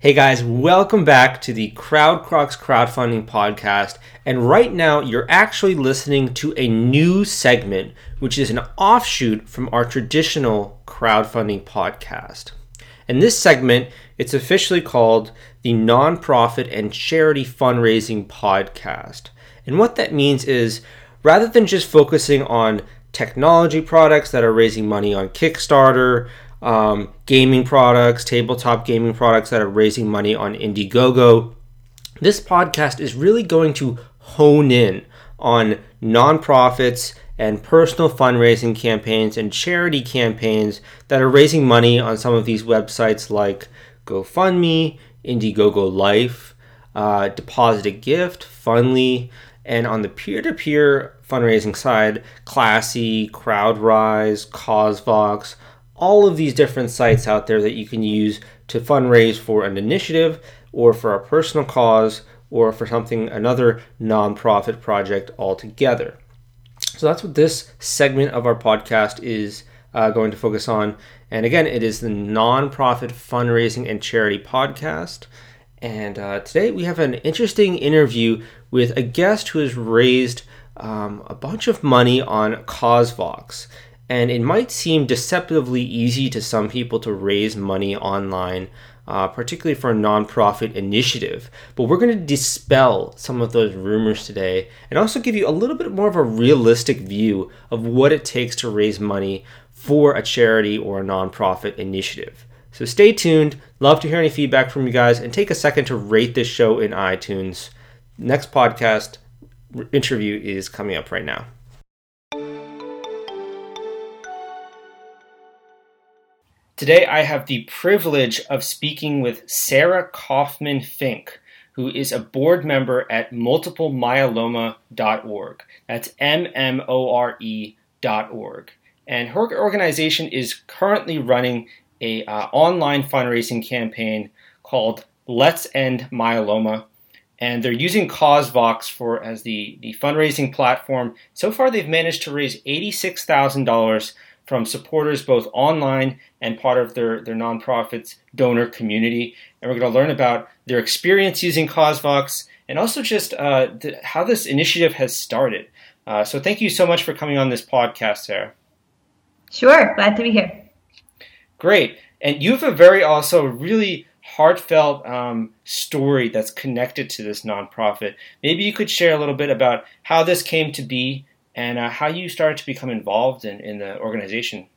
Hey guys, welcome back to the CrowdCrux crowdfunding podcast. And right now, you're actually listening to a new segment, which is an offshoot from our traditional crowdfunding podcast. And this segment, it's officially called the Nonprofit and Charity Fundraising Podcast. And what that means is rather than just focusing on technology products that are raising money on Kickstarter, um, gaming products, tabletop gaming products that are raising money on Indiegogo. This podcast is really going to hone in on nonprofits and personal fundraising campaigns and charity campaigns that are raising money on some of these websites like GoFundMe, Indiegogo Life, uh, Deposit a Gift, Fundly, and on the peer to peer fundraising side, Classy, CrowdRise, CauseVox, all of these different sites out there that you can use to fundraise for an initiative or for a personal cause or for something another nonprofit project altogether. So that's what this segment of our podcast is uh, going to focus on. And again, it is the nonprofit fundraising and charity podcast. And uh, today we have an interesting interview with a guest who has raised um, a bunch of money on CauseVox. And it might seem deceptively easy to some people to raise money online, uh, particularly for a nonprofit initiative. But we're going to dispel some of those rumors today and also give you a little bit more of a realistic view of what it takes to raise money for a charity or a nonprofit initiative. So stay tuned. Love to hear any feedback from you guys and take a second to rate this show in iTunes. Next podcast interview is coming up right now. Today, I have the privilege of speaking with Sarah Kaufman Fink, who is a board member at multiplemyeloma.org. That's M M O R E.org. And her organization is currently running a uh, online fundraising campaign called Let's End Myeloma. And they're using CauseVox for as the, the fundraising platform. So far, they've managed to raise $86,000 from supporters both online and part of their, their nonprofit's donor community. And we're going to learn about their experience using CauseVox and also just uh, the, how this initiative has started. Uh, so thank you so much for coming on this podcast, Sarah. Sure, glad to be here. Great. And you have a very also really heartfelt um, story that's connected to this nonprofit. Maybe you could share a little bit about how this came to be and uh, how you started to become involved in, in the organization.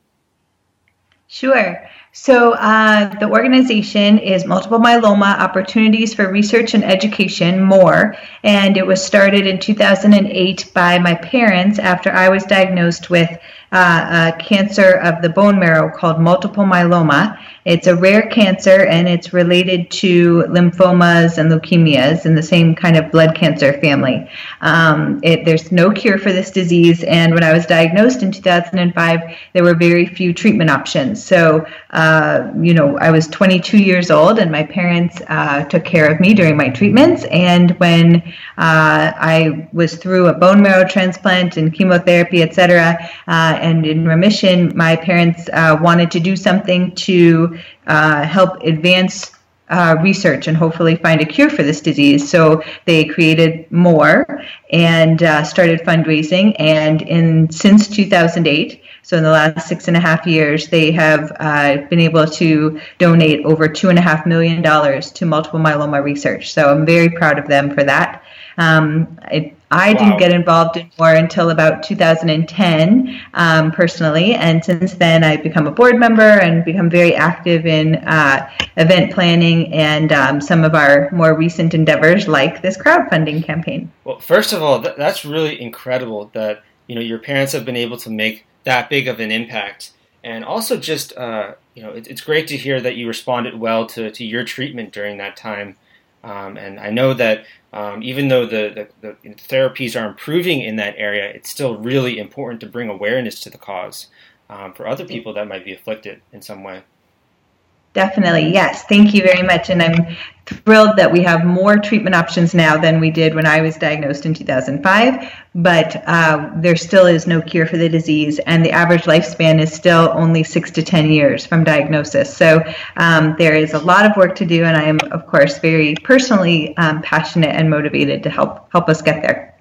Sure. So uh, the organization is Multiple Myeloma Opportunities for Research and Education, MORE, and it was started in 2008 by my parents after I was diagnosed with uh, a cancer of the bone marrow called multiple myeloma. It's a rare cancer and it's related to lymphomas and leukemias in the same kind of blood cancer family. Um, it, there's no cure for this disease, and when I was diagnosed in 2005, there were very few treatment options. So, uh, you know, I was 22 years old, and my parents uh, took care of me during my treatments. And when uh, I was through a bone marrow transplant and chemotherapy, etc., uh, and in remission, my parents uh, wanted to do something to uh, help advance uh, research and hopefully find a cure for this disease. So they created more and uh, started fundraising. And in since 2008, so in the last six and a half years, they have uh, been able to donate over two and a half million dollars to multiple myeloma research. So I'm very proud of them for that. Um, it, I wow. didn't get involved in more until about 2010 um, personally, and since then I've become a board member and become very active in uh, event planning and um, some of our more recent endeavors, like this crowdfunding campaign. Well, first of all, th- that's really incredible that you know your parents have been able to make that big of an impact, and also just uh, you know it, it's great to hear that you responded well to to your treatment during that time. Um, and I know that um, even though the, the, the, therapies are improving in that area, it's still really important to bring awareness to the cause um, for other people that might be afflicted in some way. Definitely, yes. Thank you very much. And I'm thrilled that we have more treatment options now than we did when I was diagnosed in 2005, but uh, there still is no cure for the disease, and the average lifespan is still only six to 10 years from diagnosis. So um, there is a lot of work to do, and I am, of course, very personally um, passionate and motivated to help help us get there.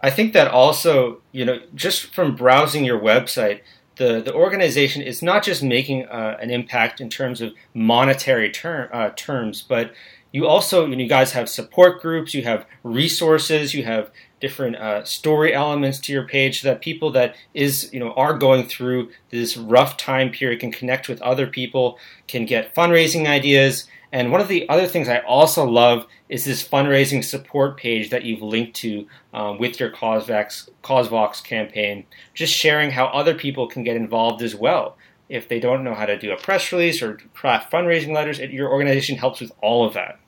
I think that also, you know, just from browsing your website, the, the organization is not just making uh, an impact in terms of monetary term, uh, terms, but you also, you, know, you guys have support groups, you have resources, you have different uh, story elements to your page so that people that is you know are going through this rough time period can connect with other people can get fundraising ideas and one of the other things I also love is this fundraising support page that you've linked to um, with your CauseVox, CauseVox campaign, just sharing how other people can get involved as well. If they don't know how to do a press release or craft fundraising letters, your organization helps with all of that.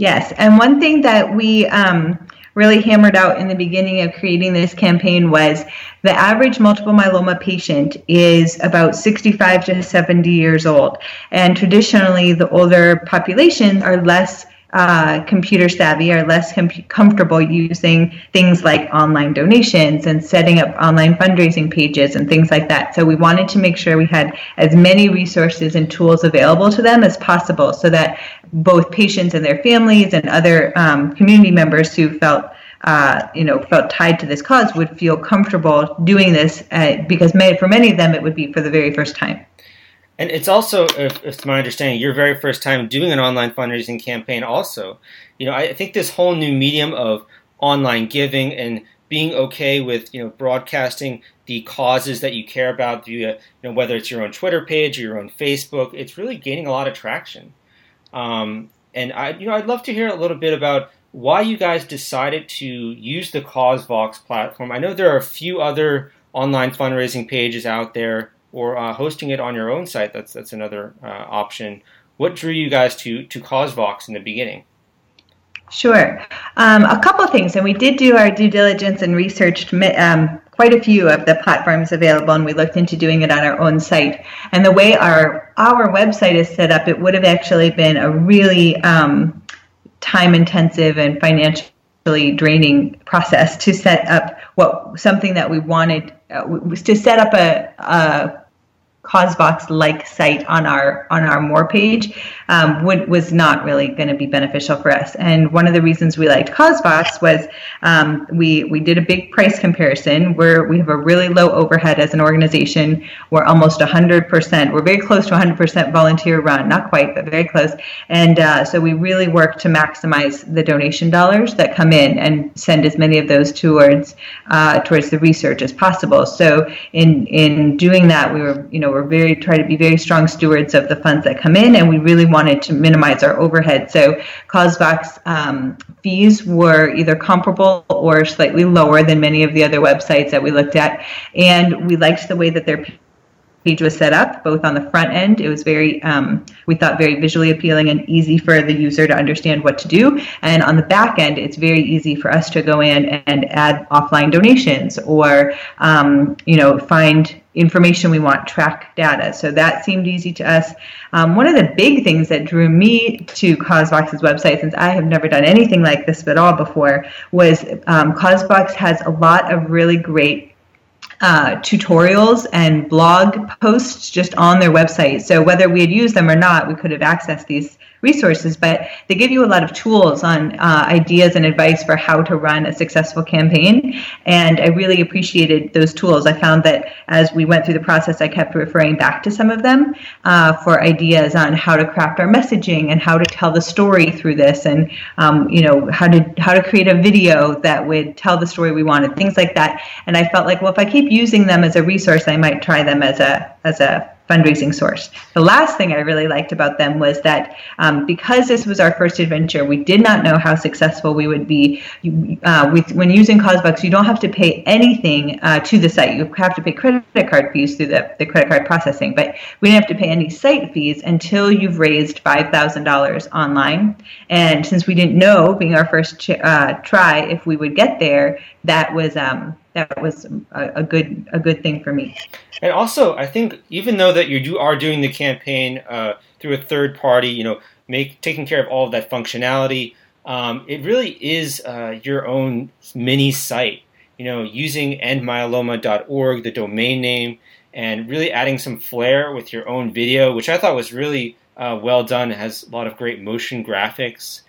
Yes, and one thing that we um, really hammered out in the beginning of creating this campaign was the average multiple myeloma patient is about 65 to 70 years old. And traditionally, the older populations are less uh, computer savvy are less com- comfortable using things like online donations and setting up online fundraising pages and things like that. So we wanted to make sure we had as many resources and tools available to them as possible so that both patients and their families and other um, community members who felt uh, you know, felt tied to this cause would feel comfortable doing this uh, because may, for many of them it would be for the very first time. And it's also, if, if my understanding, your very first time doing an online fundraising campaign. Also, you know, I think this whole new medium of online giving and being okay with you know broadcasting the causes that you care about via you know whether it's your own Twitter page or your own Facebook, it's really gaining a lot of traction. Um, and I, you know, I'd love to hear a little bit about why you guys decided to use the CauseVox platform. I know there are a few other online fundraising pages out there, or uh, hosting it on your own site. That's that's another uh, option. What drew you guys to to CauseVox in the beginning? Sure, um, a couple things, and we did do our due diligence and researched um, quite a few of the platforms available, and we looked into doing it on our own site. And the way our our website is set up, it would have actually been a really um, time intensive and financially draining process to set up what something that we wanted uh, was to set up a, a CauseVox like site on our on our more page um, would, was not really going to be beneficial for us. And one of the reasons we liked CauseVox was um, we we did a big price comparison where we have a really low overhead as an organization. We're almost 100%. We're very close to 100% volunteer run, not quite, but very close. And uh, so we really work to maximize the donation dollars that come in and send as many of those towards uh, towards the research as possible. So in in doing that, we were you know we're very try to be very strong stewards of the funds that come in, and we really wanted to minimize our overhead. So CauseVox um, fees were either comparable or slightly lower than many of the other websites that we looked at, and we liked the way that their page was set up both on the front end it was very um, we thought very visually appealing and easy for the user to understand what to do and on the back end it's very easy for us to go in and add offline donations or um, you know find information we want track data so that seemed easy to us um, one of the big things that drew me to CauseVox's website since i have never done anything like this at all before was um, CauseVox has a lot of really great uh, tutorials and blog posts just on their website. So whether we had used them or not, we could have accessed these resources, but they give you a lot of tools on uh, ideas and advice for how to run a successful campaign. And I really appreciated those tools. I found that as we went through the process, I kept referring back to some of them uh, for ideas on how to craft our messaging and how to tell the story through this, and um, you know how to how to create a video that would tell the story we wanted, things like that. And I felt like, well, if I keep using them as a resource, I might try them as a as a fundraising source. The last thing I really liked about them was that um, because this was our first adventure, we did not know how successful we would be. Uh, with, when using CauseVox, you don't have to pay anything uh, to the site. You have to pay credit card fees through the, the credit card processing, but we didn't have to pay any site fees until you've raised $5,000 online. And since we didn't know, being our first ch- uh, try, if we would get there, that was um, that was a, a, good a good thing for me. And also, I think even though that you are doing the campaign uh, through a third party, you know, make taking care of all of that functionality. Um, it really is uh, your own mini site. You know, using endmyeloma.org, the domain name, and really adding some flair with your own video, which I thought was really uh, well done. It has a lot of great motion graphics.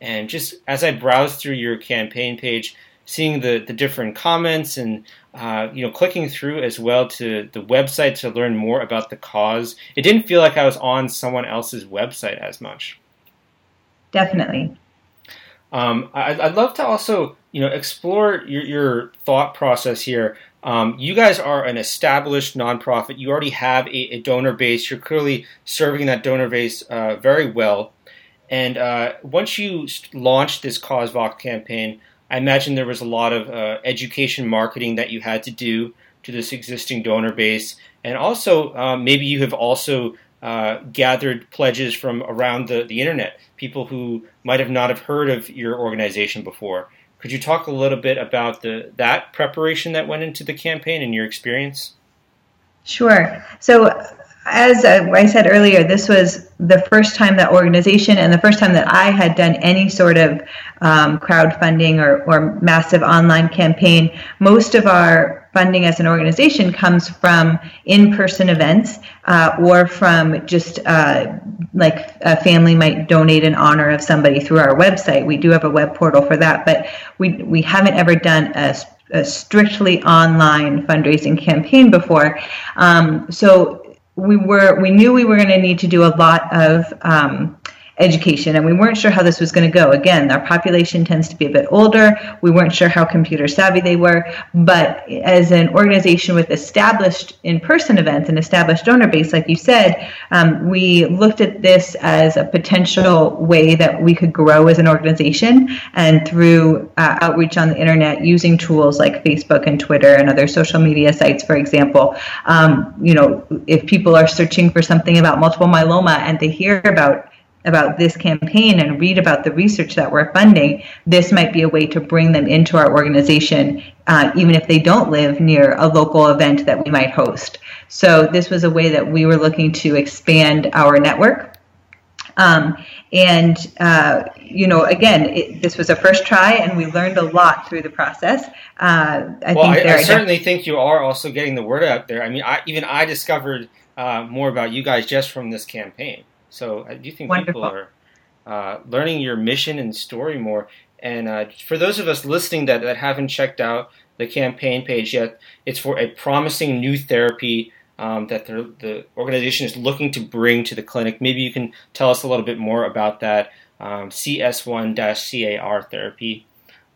And just as I browsed through your campaign page, seeing the, the different comments and uh, you know clicking through as well to the website to learn more about the cause, it didn't feel like I was on someone else's website as much. Definitely. Um, I, I'd love to also you know explore your, your thought process here. Um, you guys are an established nonprofit. You already have a, a donor base. You're clearly serving that donor base uh, very well. And uh, once you launched this CauseVox campaign, I imagine there was a lot of uh, education marketing that you had to do to this existing donor base. And also, uh, maybe you have also uh, gathered pledges from around the, the internet, people who might have not have heard of your organization before. Could you talk a little bit about the that preparation that went into the campaign and your experience? Sure. So as I said earlier, this was the first time that organization and the first time that I had done any sort of um, crowdfunding or, or massive online campaign. Most of our funding as an organization comes from in person events uh, or from just uh, like a family might donate in honor of somebody through our website. We do have a web portal for that, but we, we haven't ever done a a strictly online fundraising campaign before. Um, so we were we knew we were going to need to do a lot of um, education and we weren't sure how this was going to go. Again our population tends to be a bit older. We weren't sure how computer savvy they were. But as an organization with established in-person events and established donor base like you said um, we looked at this as a potential way that we could grow as an organization and through uh, outreach on the internet using tools like facebook and twitter and other social media sites for example. Um, you know if people are searching for something about multiple myeloma and they hear about about this campaign and read about the research that we're funding, this might be a way to bring them into our organization, uh, even if they don't live near a local event that we might host. So, this was a way that we were looking to expand our network. Um, and, uh, you know, again, it, this was a first try, and we learned a lot through the process. Uh, I well, I, I certainly think you are also getting the word out there. I mean, I, even I discovered uh, more about you guys just from this campaign. So I do think Wonderful. people are uh, learning your mission and story more. And uh, for those of us listening that, that haven't checked out the campaign page yet, it's for a promising new therapy um, that the, the, organization is looking to bring to the clinic. Maybe you can tell us a little bit more about that um, CS1-CAR therapy.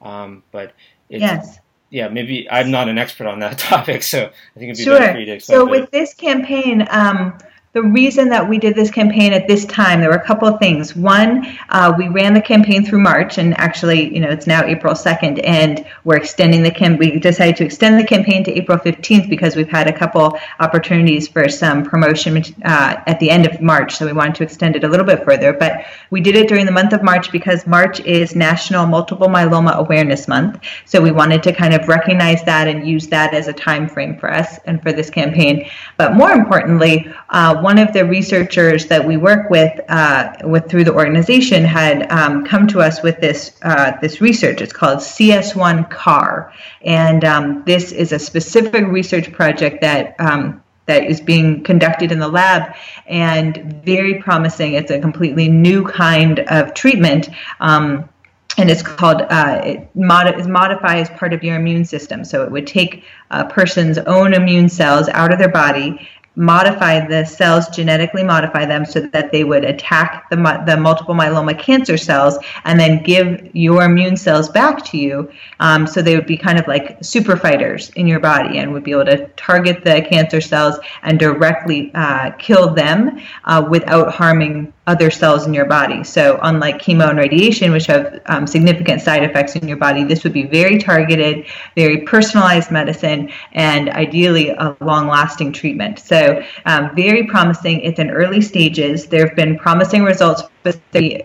Um, but yes. Yeah, maybe I'm not an expert on that topic, so I think it'd be sure. better for you to explain. So with this campaign, um, the reason that we did this campaign at this time, there were a couple of things. One, uh, we ran the campaign through March, and actually, you know, it's now April 2nd, and we're extending the cam. We decided to extend the campaign to April 15th because we've had a couple opportunities for some promotion uh, at the end of March, so we wanted to extend it a little bit further. But we did it during the month of March because March is National Multiple Myeloma Awareness Month, so we wanted to kind of recognize that and use that as a time frame for us and for this campaign. But more importantly, uh, one of the researchers that we work with uh, with through the organization had um, come to us with this uh, this research. It's called CS1 CAR, and um, this is a specific research project that. Um, that is being conducted in the lab and very promising. It's a completely new kind of treatment um, and it's called uh, it mod- is modify as part of your immune system. So it would take a person's own immune cells out of their body modify the cells, genetically modify them so that they would attack the, the multiple myeloma cancer cells and then give your immune cells back to you. Um, so they would be kind of like super fighters in your body and would be able to target the cancer cells and directly uh, kill them uh, without harming other cells in your body. So, unlike chemo and radiation, which have um, significant side effects in your body, this would be very targeted, very personalized medicine, and ideally a long lasting treatment. So, um, very promising. It's in early stages. There have been promising results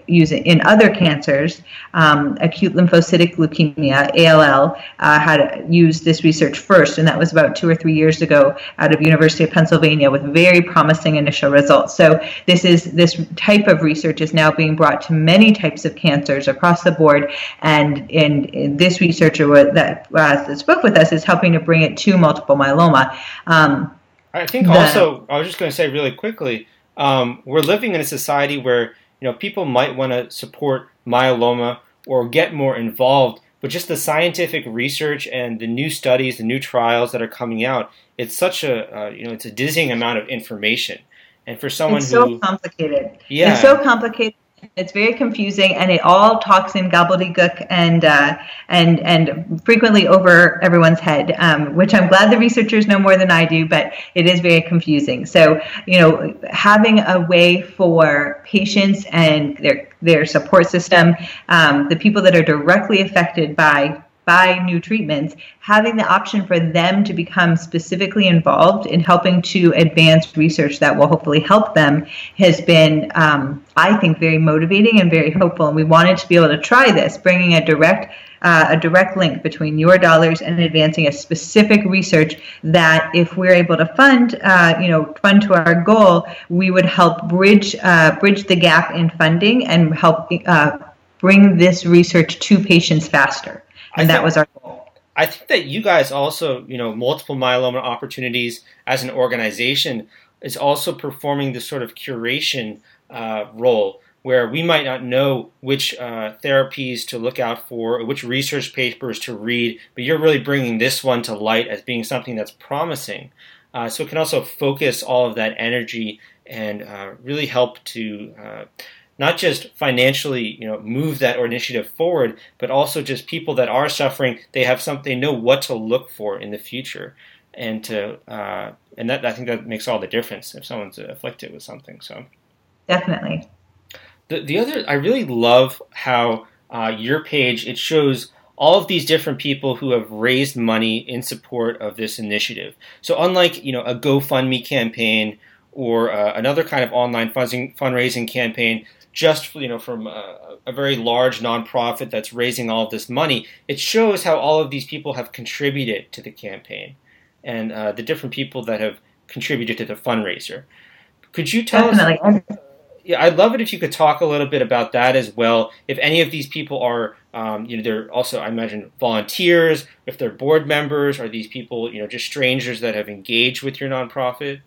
using in other cancers, um, acute lymphocytic leukemia (ALL) uh, had used this research first, and that was about two or three years ago out of University of Pennsylvania with very promising initial results. So this is this type of research is now being brought to many types of cancers across the board, and in, this researcher that, uh, that spoke with us is helping to bring it to multiple myeloma. Um, I think also I was just going to say really quickly, um, we're living in a society where you know, people might want to support myeloma or get more involved, but just the scientific research and the new studies, the new trials that are coming out, it's such a uh, you know, it's a dizzying amount of information. And for someone it's who so complicated, yeah, it's so complicated it's very confusing, and it all talks in gobbledygook and uh, and and frequently over everyone's head. Um, which I'm glad the researchers know more than I do, but it is very confusing. So you know, having a way for patients and their their support system, um, the people that are directly affected by by new treatments, having the option for them to become specifically involved in helping to advance research that will hopefully help them has been, um, I think, very motivating and very hopeful. And we wanted to be able to try this, bringing a direct uh, a direct link between your dollars and advancing a specific research that if we're able to fund, uh, you know, fund to our goal, we would help bridge uh, bridge the gap in funding and help uh, bring this research to patients faster and that was our goal. I think that you guys also, you know, multiple myeloma opportunities as an organization is also performing this sort of curation uh, role where we might not know which uh, therapies to look out for or which research papers to read, but you're really bringing this one to light as being something that's promising. Uh, so it can also focus all of that energy and uh, really help to uh, not just financially, you know, move that or initiative forward, but also just people that are suffering. They have something, they know what to look for in the future, and to uh, and that I think that makes all the difference if someone's afflicted with something. So definitely. The the other, I really love how uh, your page it shows all of these different people who have raised money in support of this initiative. So unlike you know a GoFundMe campaign or uh, another kind of online fundraising campaign, just you know from a, a, very large nonprofit that's raising all of this money. It shows how all of these people have contributed to the campaign and uh, the different people that have contributed to the fundraiser. Could you tell Definitely. us? Yeah, I'd love it if you could talk a little bit about that as well. If any of these people are, um, you know, they're also, I imagine, volunteers. If they're board members, are these people, you know, just strangers that have engaged with your nonprofit?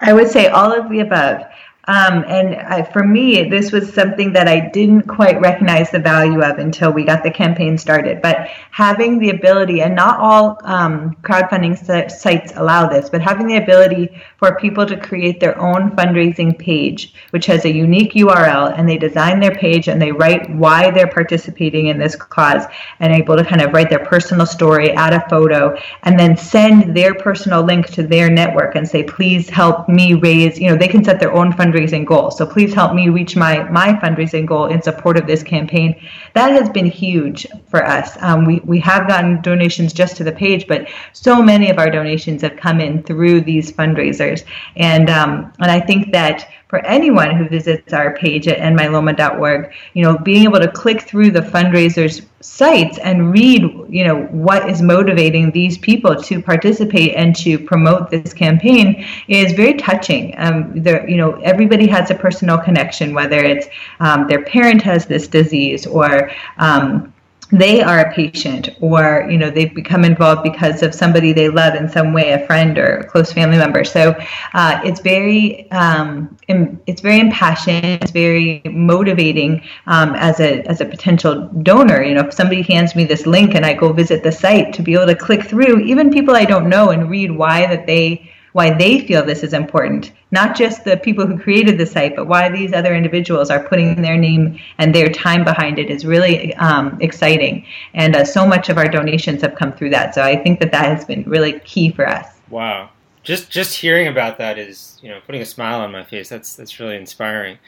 I would say all of the above. Um, and I, for me, this was something that I didn't quite recognize the value of until we got the campaign started. But having the ability, and not all um, crowdfunding sites allow this, but having the ability for people to create their own fundraising page, which has a unique URL, and they design their page and they write why they're participating in this cause, and able to kind of write their personal story, add a photo, and then send their personal link to their network and say, please help me raise, you know, they can set their own fundraising fundraising goal. So please help me reach my my fundraising goal in support of this campaign. That has been huge for us. Um, we we have gotten donations just to the page, but so many of our donations have come in through these fundraisers, and um, and I think that for anyone who visits our page at endmyeloma.org, you know, being able to click through the fundraisers sites and read, you know, what is motivating these people to participate and to promote this campaign is very touching. Um, there, you know, everybody has a personal connection, whether it's um, their parent has this disease or um, they are a patient or you know they've become involved because of somebody they love in some way a friend or a close family member. So uh, it's very um, it's very impassioned it's very motivating um, as a as a potential donor. You know if somebody hands me this link and i go visit the site to be able to click through even people i don't know and read why that they why they feel this is important, not just the people who created the site, but why these other individuals are putting their name and their time behind it is really um, exciting. And uh, so much of our donations have come through that. So I think that that has been really key for us. Wow. Just just hearing about that is, you know, putting a smile on my face. That's that's really inspiring.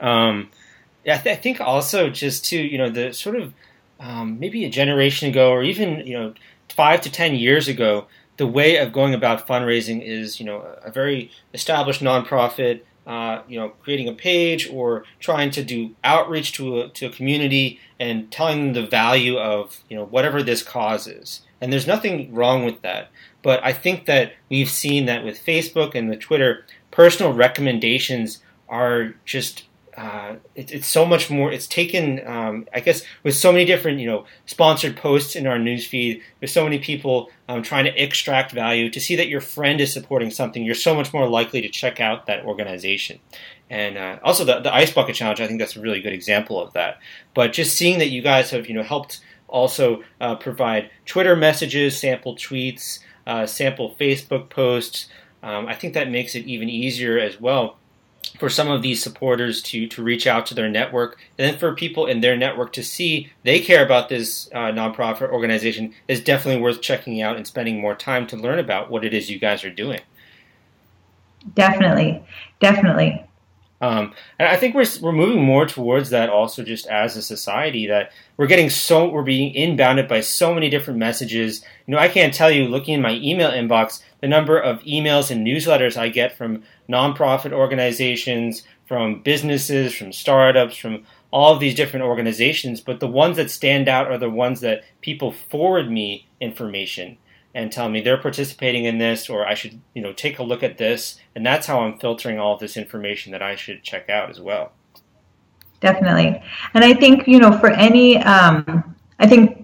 Um, yeah, I, th- I think also just to you know the sort of um, maybe a generation ago or even you know five to ten years ago, the way of going about fundraising is, you know, a very established nonprofit uh, you know, creating a page or trying to do outreach to a, to a community and telling them the value of you know whatever this cause is. And there's nothing wrong with that. But I think that we've seen that with Facebook and with Twitter, personal recommendations are just uh, it, it's so much more. It's taken, um, I guess, with so many different, you know, sponsored posts in our newsfeed. There's so many people um, trying to extract value. To see that your friend is supporting something, you're so much more likely to check out that organization. And uh, also the, the ice bucket challenge, I think that's a really good example of that. But just seeing that you guys have, you know, helped also uh, provide Twitter messages, sample tweets, uh, sample Facebook posts. Um, I think that makes it even easier as well for some of these supporters to to reach out to their network, and then for people in their network to see they care about this uh, nonprofit organization is definitely worth checking out and spending more time to learn about what it is you guys are doing. Definitely, definitely. Um, and I think we're we're moving more towards that also just as a society that we're getting so we're being inbounded by so many different messages. You know, I can't tell you looking in my email inbox the number of emails and newsletters I get from nonprofit organizations, from businesses, from startups, from all of these different organizations. But the ones that stand out are the ones that people forward me information and tell me they're participating in this or I should, you know, take a look at this. And that's how I'm filtering all of this information that I should check out as well. Definitely. And I think, you know, for any, um, I think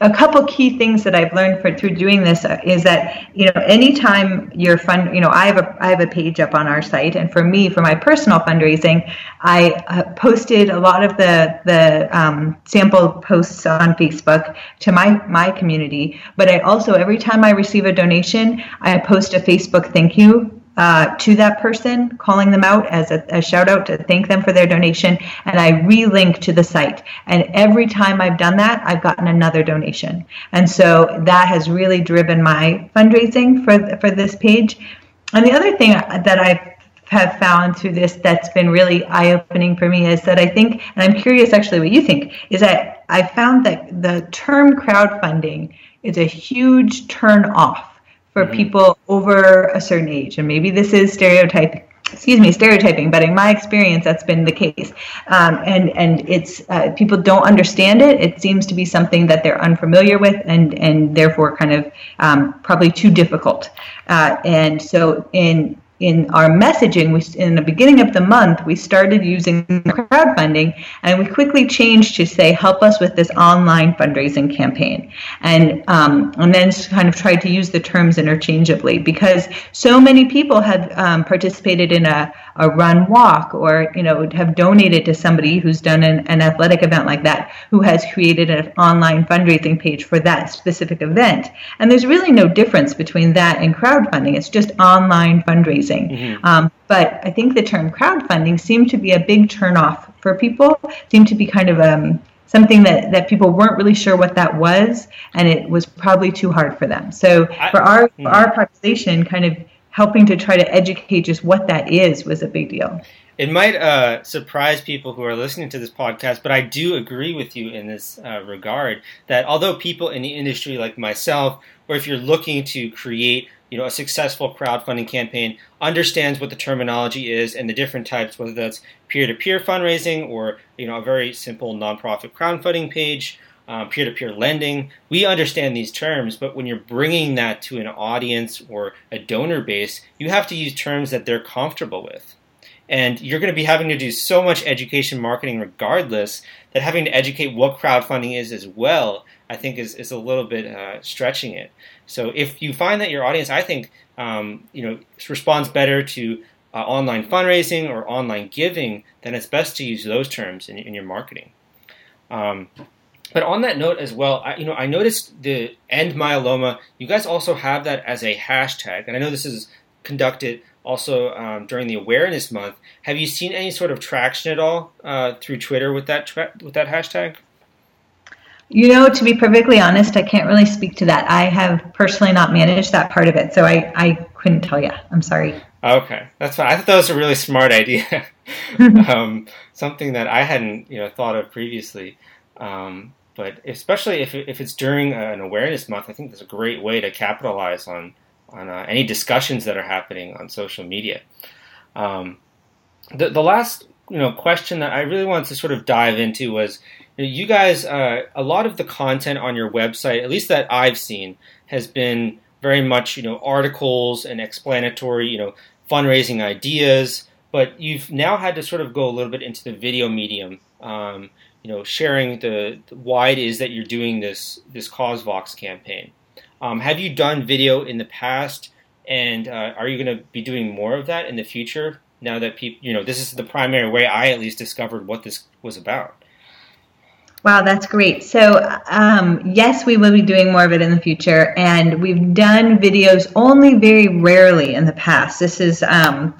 a couple key things that I've learned for through doing this is that you know anytime you're fund you know I have a I have a page up on our site and for me for my personal fundraising I uh, posted a lot of the the um, sample posts on Facebook to my my community. But I also every time I receive a donation I post a Facebook thank you uh, to that person, calling them out as a, a, shout out to thank them for their donation, and I relink to the site. And every time I've done that, I've gotten another donation. And so that has really driven my fundraising for for this page. And the other thing that I have found through this that's been really eye opening for me is that I think, and I'm curious actually what you think, is that I found that the term crowdfunding is a huge turn off for mm-hmm. people over a certain age. And maybe this is stereotyping excuse me stereotyping but in my experience that's been the case um, and and it's uh, people don't understand it it seems to be something that they're unfamiliar with and and therefore kind of um, probably too difficult uh, and so in in our messaging, we, in the beginning of the month, we started using crowdfunding and we quickly changed to say, help us with this online fundraising campaign. And, um, and then kind of tried to use the terms interchangeably because so many people have um, participated in a, a run walk or, you know, have donated to somebody who's done an, an athletic event like that who has created an online fundraising page for that specific event. And there's really no difference between that and crowdfunding. It's just online fundraising Mm-hmm. Um, but I think the term crowdfunding seemed to be a big turnoff for people, seemed to be kind of um, something that, that people weren't really sure what that was, and it was probably too hard for them. So I, for our mm-hmm. for our population, kind of helping to try to educate just what that is was a big deal. It might uh, surprise people who are listening to this podcast, but I do agree with you in this uh, regard that although people in the industry like myself, or if you're looking to create you know, a successful crowdfunding campaign understands what the terminology is and the different types, whether that's peer-to-peer fundraising or you know a very simple nonprofit crowdfunding page, um, peer-to-peer lending. We understand these terms, but when you're bringing that to an audience or a donor base, you have to use terms that they're comfortable with. And you're going to be having to do so much education marketing regardless that having to educate what crowdfunding is as well, I think is, is a little bit uh, stretching it. So if you find that your audience, I think, um, you know, responds better to uh, online fundraising or online giving, then it's best to use those terms in, in your marketing. Um, but on that note as well, I, you know, I noticed the end myeloma. You guys also have that as a hashtag, and I know this is conducted also um, during the awareness month. Have you seen any sort of traction at all uh, through Twitter with that tra- with that hashtag? You know, to be perfectly honest, I can't really speak to that. I have personally not managed that part of it, so I, I couldn't tell you. I'm sorry. Okay, that's fine. I thought that was a really smart idea. um, something that I hadn't, you know, thought of previously. Um, but especially if, if it's during an awareness month, I think that's a great way to capitalize on on uh, any discussions that are happening on social media. Um, the the last you know question that I really wanted to sort of dive into was you guys uh, a lot of the content on your website, at least that I've seen, has been very much you know articles and explanatory you know fundraising ideas. But you've now had to sort of go a little bit into the video medium. Um, you know, sharing the, the, why it is that you're doing this this CauseVox campaign. Um, have you done video in the past, and uh, are you going to be doing more of that in the future? Now that people, you know, this is the primary way I at least discovered what this was about. Wow, that's great. So, um, yes, we will be doing more of it in the future, and we've done videos only very rarely in the past. This is um,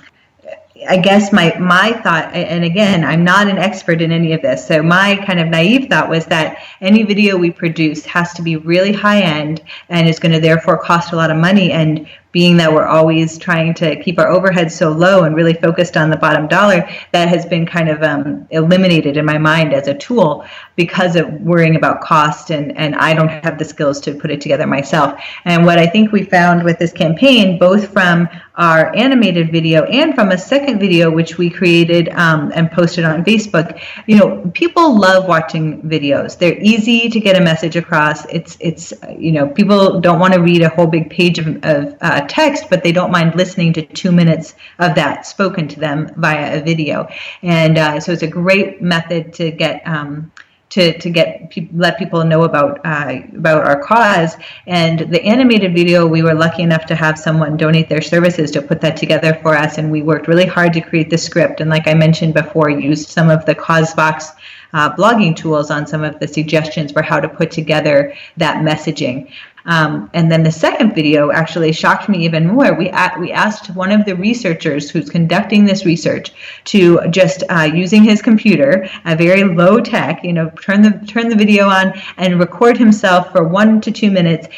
I guess my my thought, and again, I'm not an expert in any of this, so my kind of naive thought was that any video we produce has to be really high end and is going to therefore cost a lot of money. And being that we're always trying to keep our overhead so low and really focused on the bottom dollar, that has been kind of um, eliminated in my mind as a tool because of worrying about cost and, and I don't have the skills to put it together myself. And what I think we found with this campaign, both from our animated video and from a second video which we created um, and posted on Facebook, you know, people love watching videos. They're easy to get a message across. It's it's you know people don't want to read a whole big page of, of uh, text, but they don't mind listening to two minutes of that spoken to them via a video. And uh, so it's a great method to get. Um, to, to get pe- let people know about uh, about our cause and the animated video we were lucky enough to have someone donate their services to put that together for us and we worked really hard to create the script and like I mentioned before used some of the CauseVox uh, blogging tools on some of the suggestions for how to put together that messaging um, and then the second video actually shocked me even more. We, we asked one of the researchers who's conducting this research to just uh, using his computer, a very low tech, you know, turn the turn the video on and record himself for one to two minutes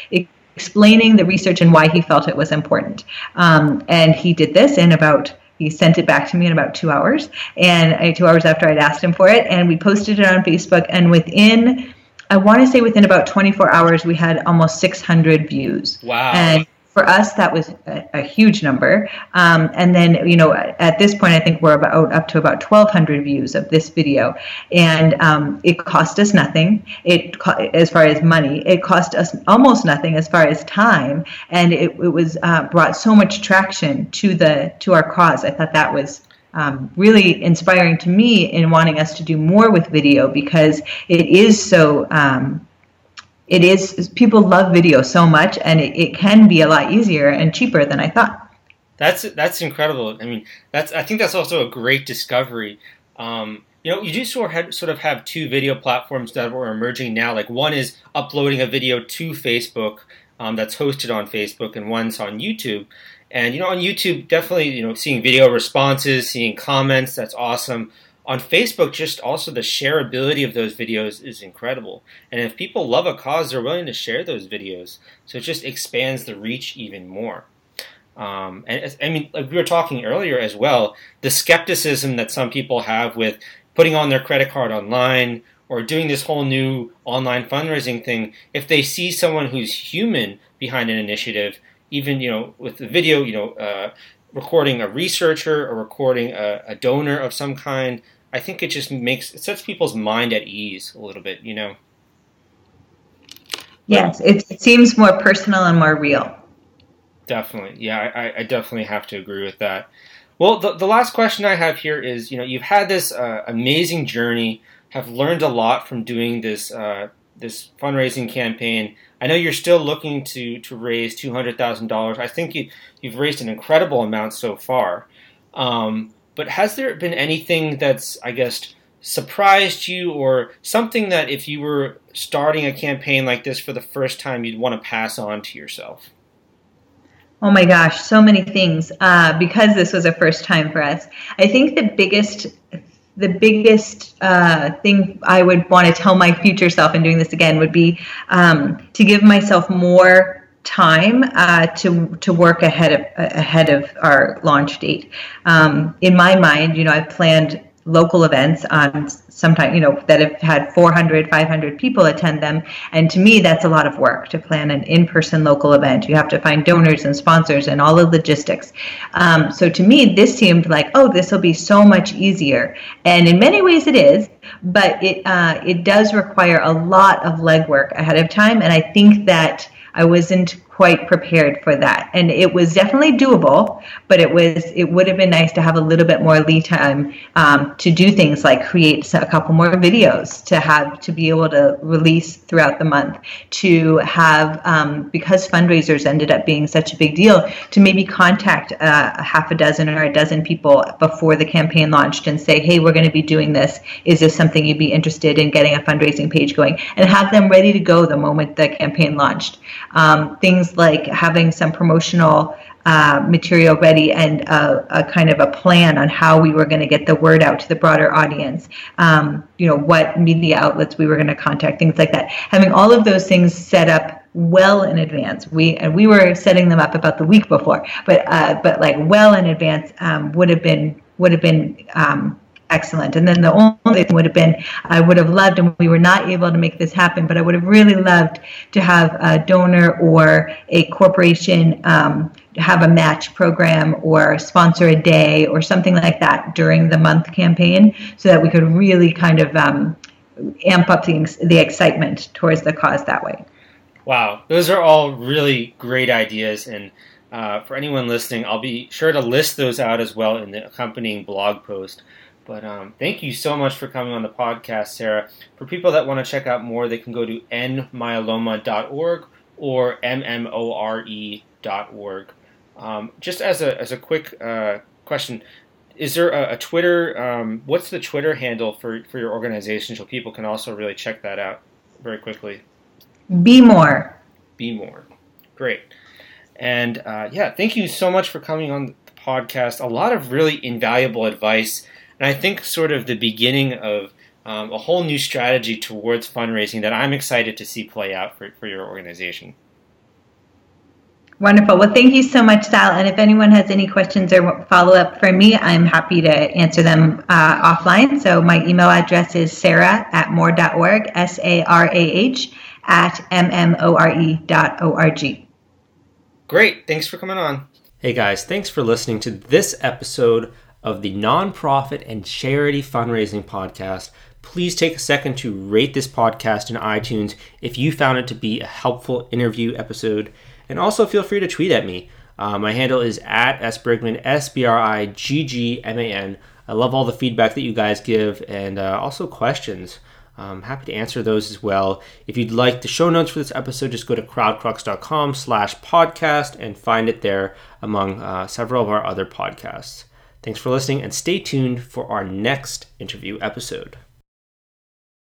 explaining the research and why he felt it was important. Um, and he did this in about he sent it back to me in about two hours and uh, two hours after i'd asked him for it and we posted it on facebook and within I want to say within about 24 hours, we had almost 600 views. Wow. And for us, that was a, a huge number. Um, and then, you know, at this point, I think we're about up to about 1,200 views of this video, and um, it cost us nothing. It as far as money, it cost us almost nothing as far as time, and it, it was uh, brought so much traction to the to our cause. I thought that was um, really inspiring to me in wanting us to do more with video because it is so um, it is people love video so much and it, it, can be a lot easier and cheaper than i thought. That's that's incredible. I mean that's i think that's also a great discovery. Um, you know you do sort of, have, sort of have two video platforms that are emerging now. Like one is uploading a video to facebook um, that's hosted on facebook and one's on youtube and you know, on YouTube, definitely you know seeing video responses, seeing comments, that's awesome. On Facebook, just also the shareability of those videos is incredible. And if people love a cause, they're willing to share those videos. So it just expands the reach even more. Um, and I mean, like we were talking earlier as well, the skepticism that some people have with putting on their credit card online or doing this whole new online fundraising thing, if they see someone who's human behind an initiative, even you know with the video, you know, uh, recording a researcher or recording a, a, donor of some kind. I think it just makes it sets people's mind at ease a little bit, you know. Yes, it, it seems more personal and more real. Definitely, yeah, I, I definitely have to agree with that. Well, the, the last question I have here is, you know, you've had this uh, amazing journey, have learned a lot from doing this uh, this fundraising campaign. I know you're still looking to to raise two hundred thousand dollars. I think you you've raised an incredible amount so far. Um, but has there been anything that's I guess surprised you, or something that if you were starting a campaign like this for the first time, you'd want to pass on to yourself? Oh my gosh, so many things. Uh, because this was a first time for us, I think the biggest the biggest uh, thing I would want to tell my future self in doing this again would be um, to give myself more time uh, to to work ahead of ahead of our launch date. Um, in my mind, you know, I planned local events on sometimes you know that have had 400 500 people attend them. And to me that's a lot of work to plan an in-person local event. You have to find donors and sponsors and all the logistics. Um, so to me this seemed like oh this will be so much easier. And in many ways it is but it uh, it does require a lot of legwork ahead of time. And i think that i wasn't quite prepared for that. And it was definitely doable, but it was it would have been nice to have a little bit more lead time um, to do things like create a couple more videos to have to be able to release throughout the month. To have um, because fundraisers ended up being such a big deal, to maybe contact uh, a half a dozen or a dozen people before the campaign launched and say, hey, we're going to be doing this. Is this something you'd be interested in getting a fundraising page going? And have them ready to go the moment the campaign launched. Um, things things like having some promotional uh, material ready and a, a, kind of a plan on how we were going to get the word out to the broader audience. Um, you know, what media outlets we were going to contact, things like that. Having all of those things set up well in advance. We and we were setting them up about the week before, but uh, but like well in advance um, would have been would have been um, excellent. And then the only thing would have been, I would have loved, and we were not able to make this happen, but I would have really loved to have a donor or a corporation um, have a match program or sponsor a day or something like that during the month campaign so that we could really kind of um, amp up the, the excitement towards the cause that way. Wow, those are all really great ideas. And uh, for anyone listening, I'll be sure to list those out as well in the accompanying blog post. But um, thank you so much for coming on the podcast, Sarah. For people that want to check out more, they can go to nmyeloma.org or mmore.org. Um, just as a, as a quick uh, question, is there a, a Twitter? Um, what's the Twitter handle for, for your organization so people can also really check that out very quickly? Be more. Be more. Great. And uh, yeah, thank you so much for coming on the podcast. A lot of really invaluable advice and I think sort of the beginning of um, a whole new strategy towards fundraising that I'm excited to see play out for, for your organization. Wonderful. Well, thank you so much, Sal. And if anyone has any questions or follow up for me, I'm happy to answer them uh, offline. So my email address is sarah at more.org, S A R A H, at mmore dot O-R-G. Great. Thanks for coming on. Hey, guys. Thanks for listening to this episode of the nonprofit and charity fundraising podcast, please take a second to rate this podcast in iTunes if you found it to be a helpful interview episode. And also feel free to tweet at me. Uh, my handle is at sbriggman, S B R I G G M A N. I love all the feedback that you guys give and uh, also questions. I'm happy to answer those as well. If you'd like the show notes for this episode, just go to crowdcrux.com slash podcast and find it there among uh, several of our other podcasts. Thanks for listening and stay tuned for our next interview episode.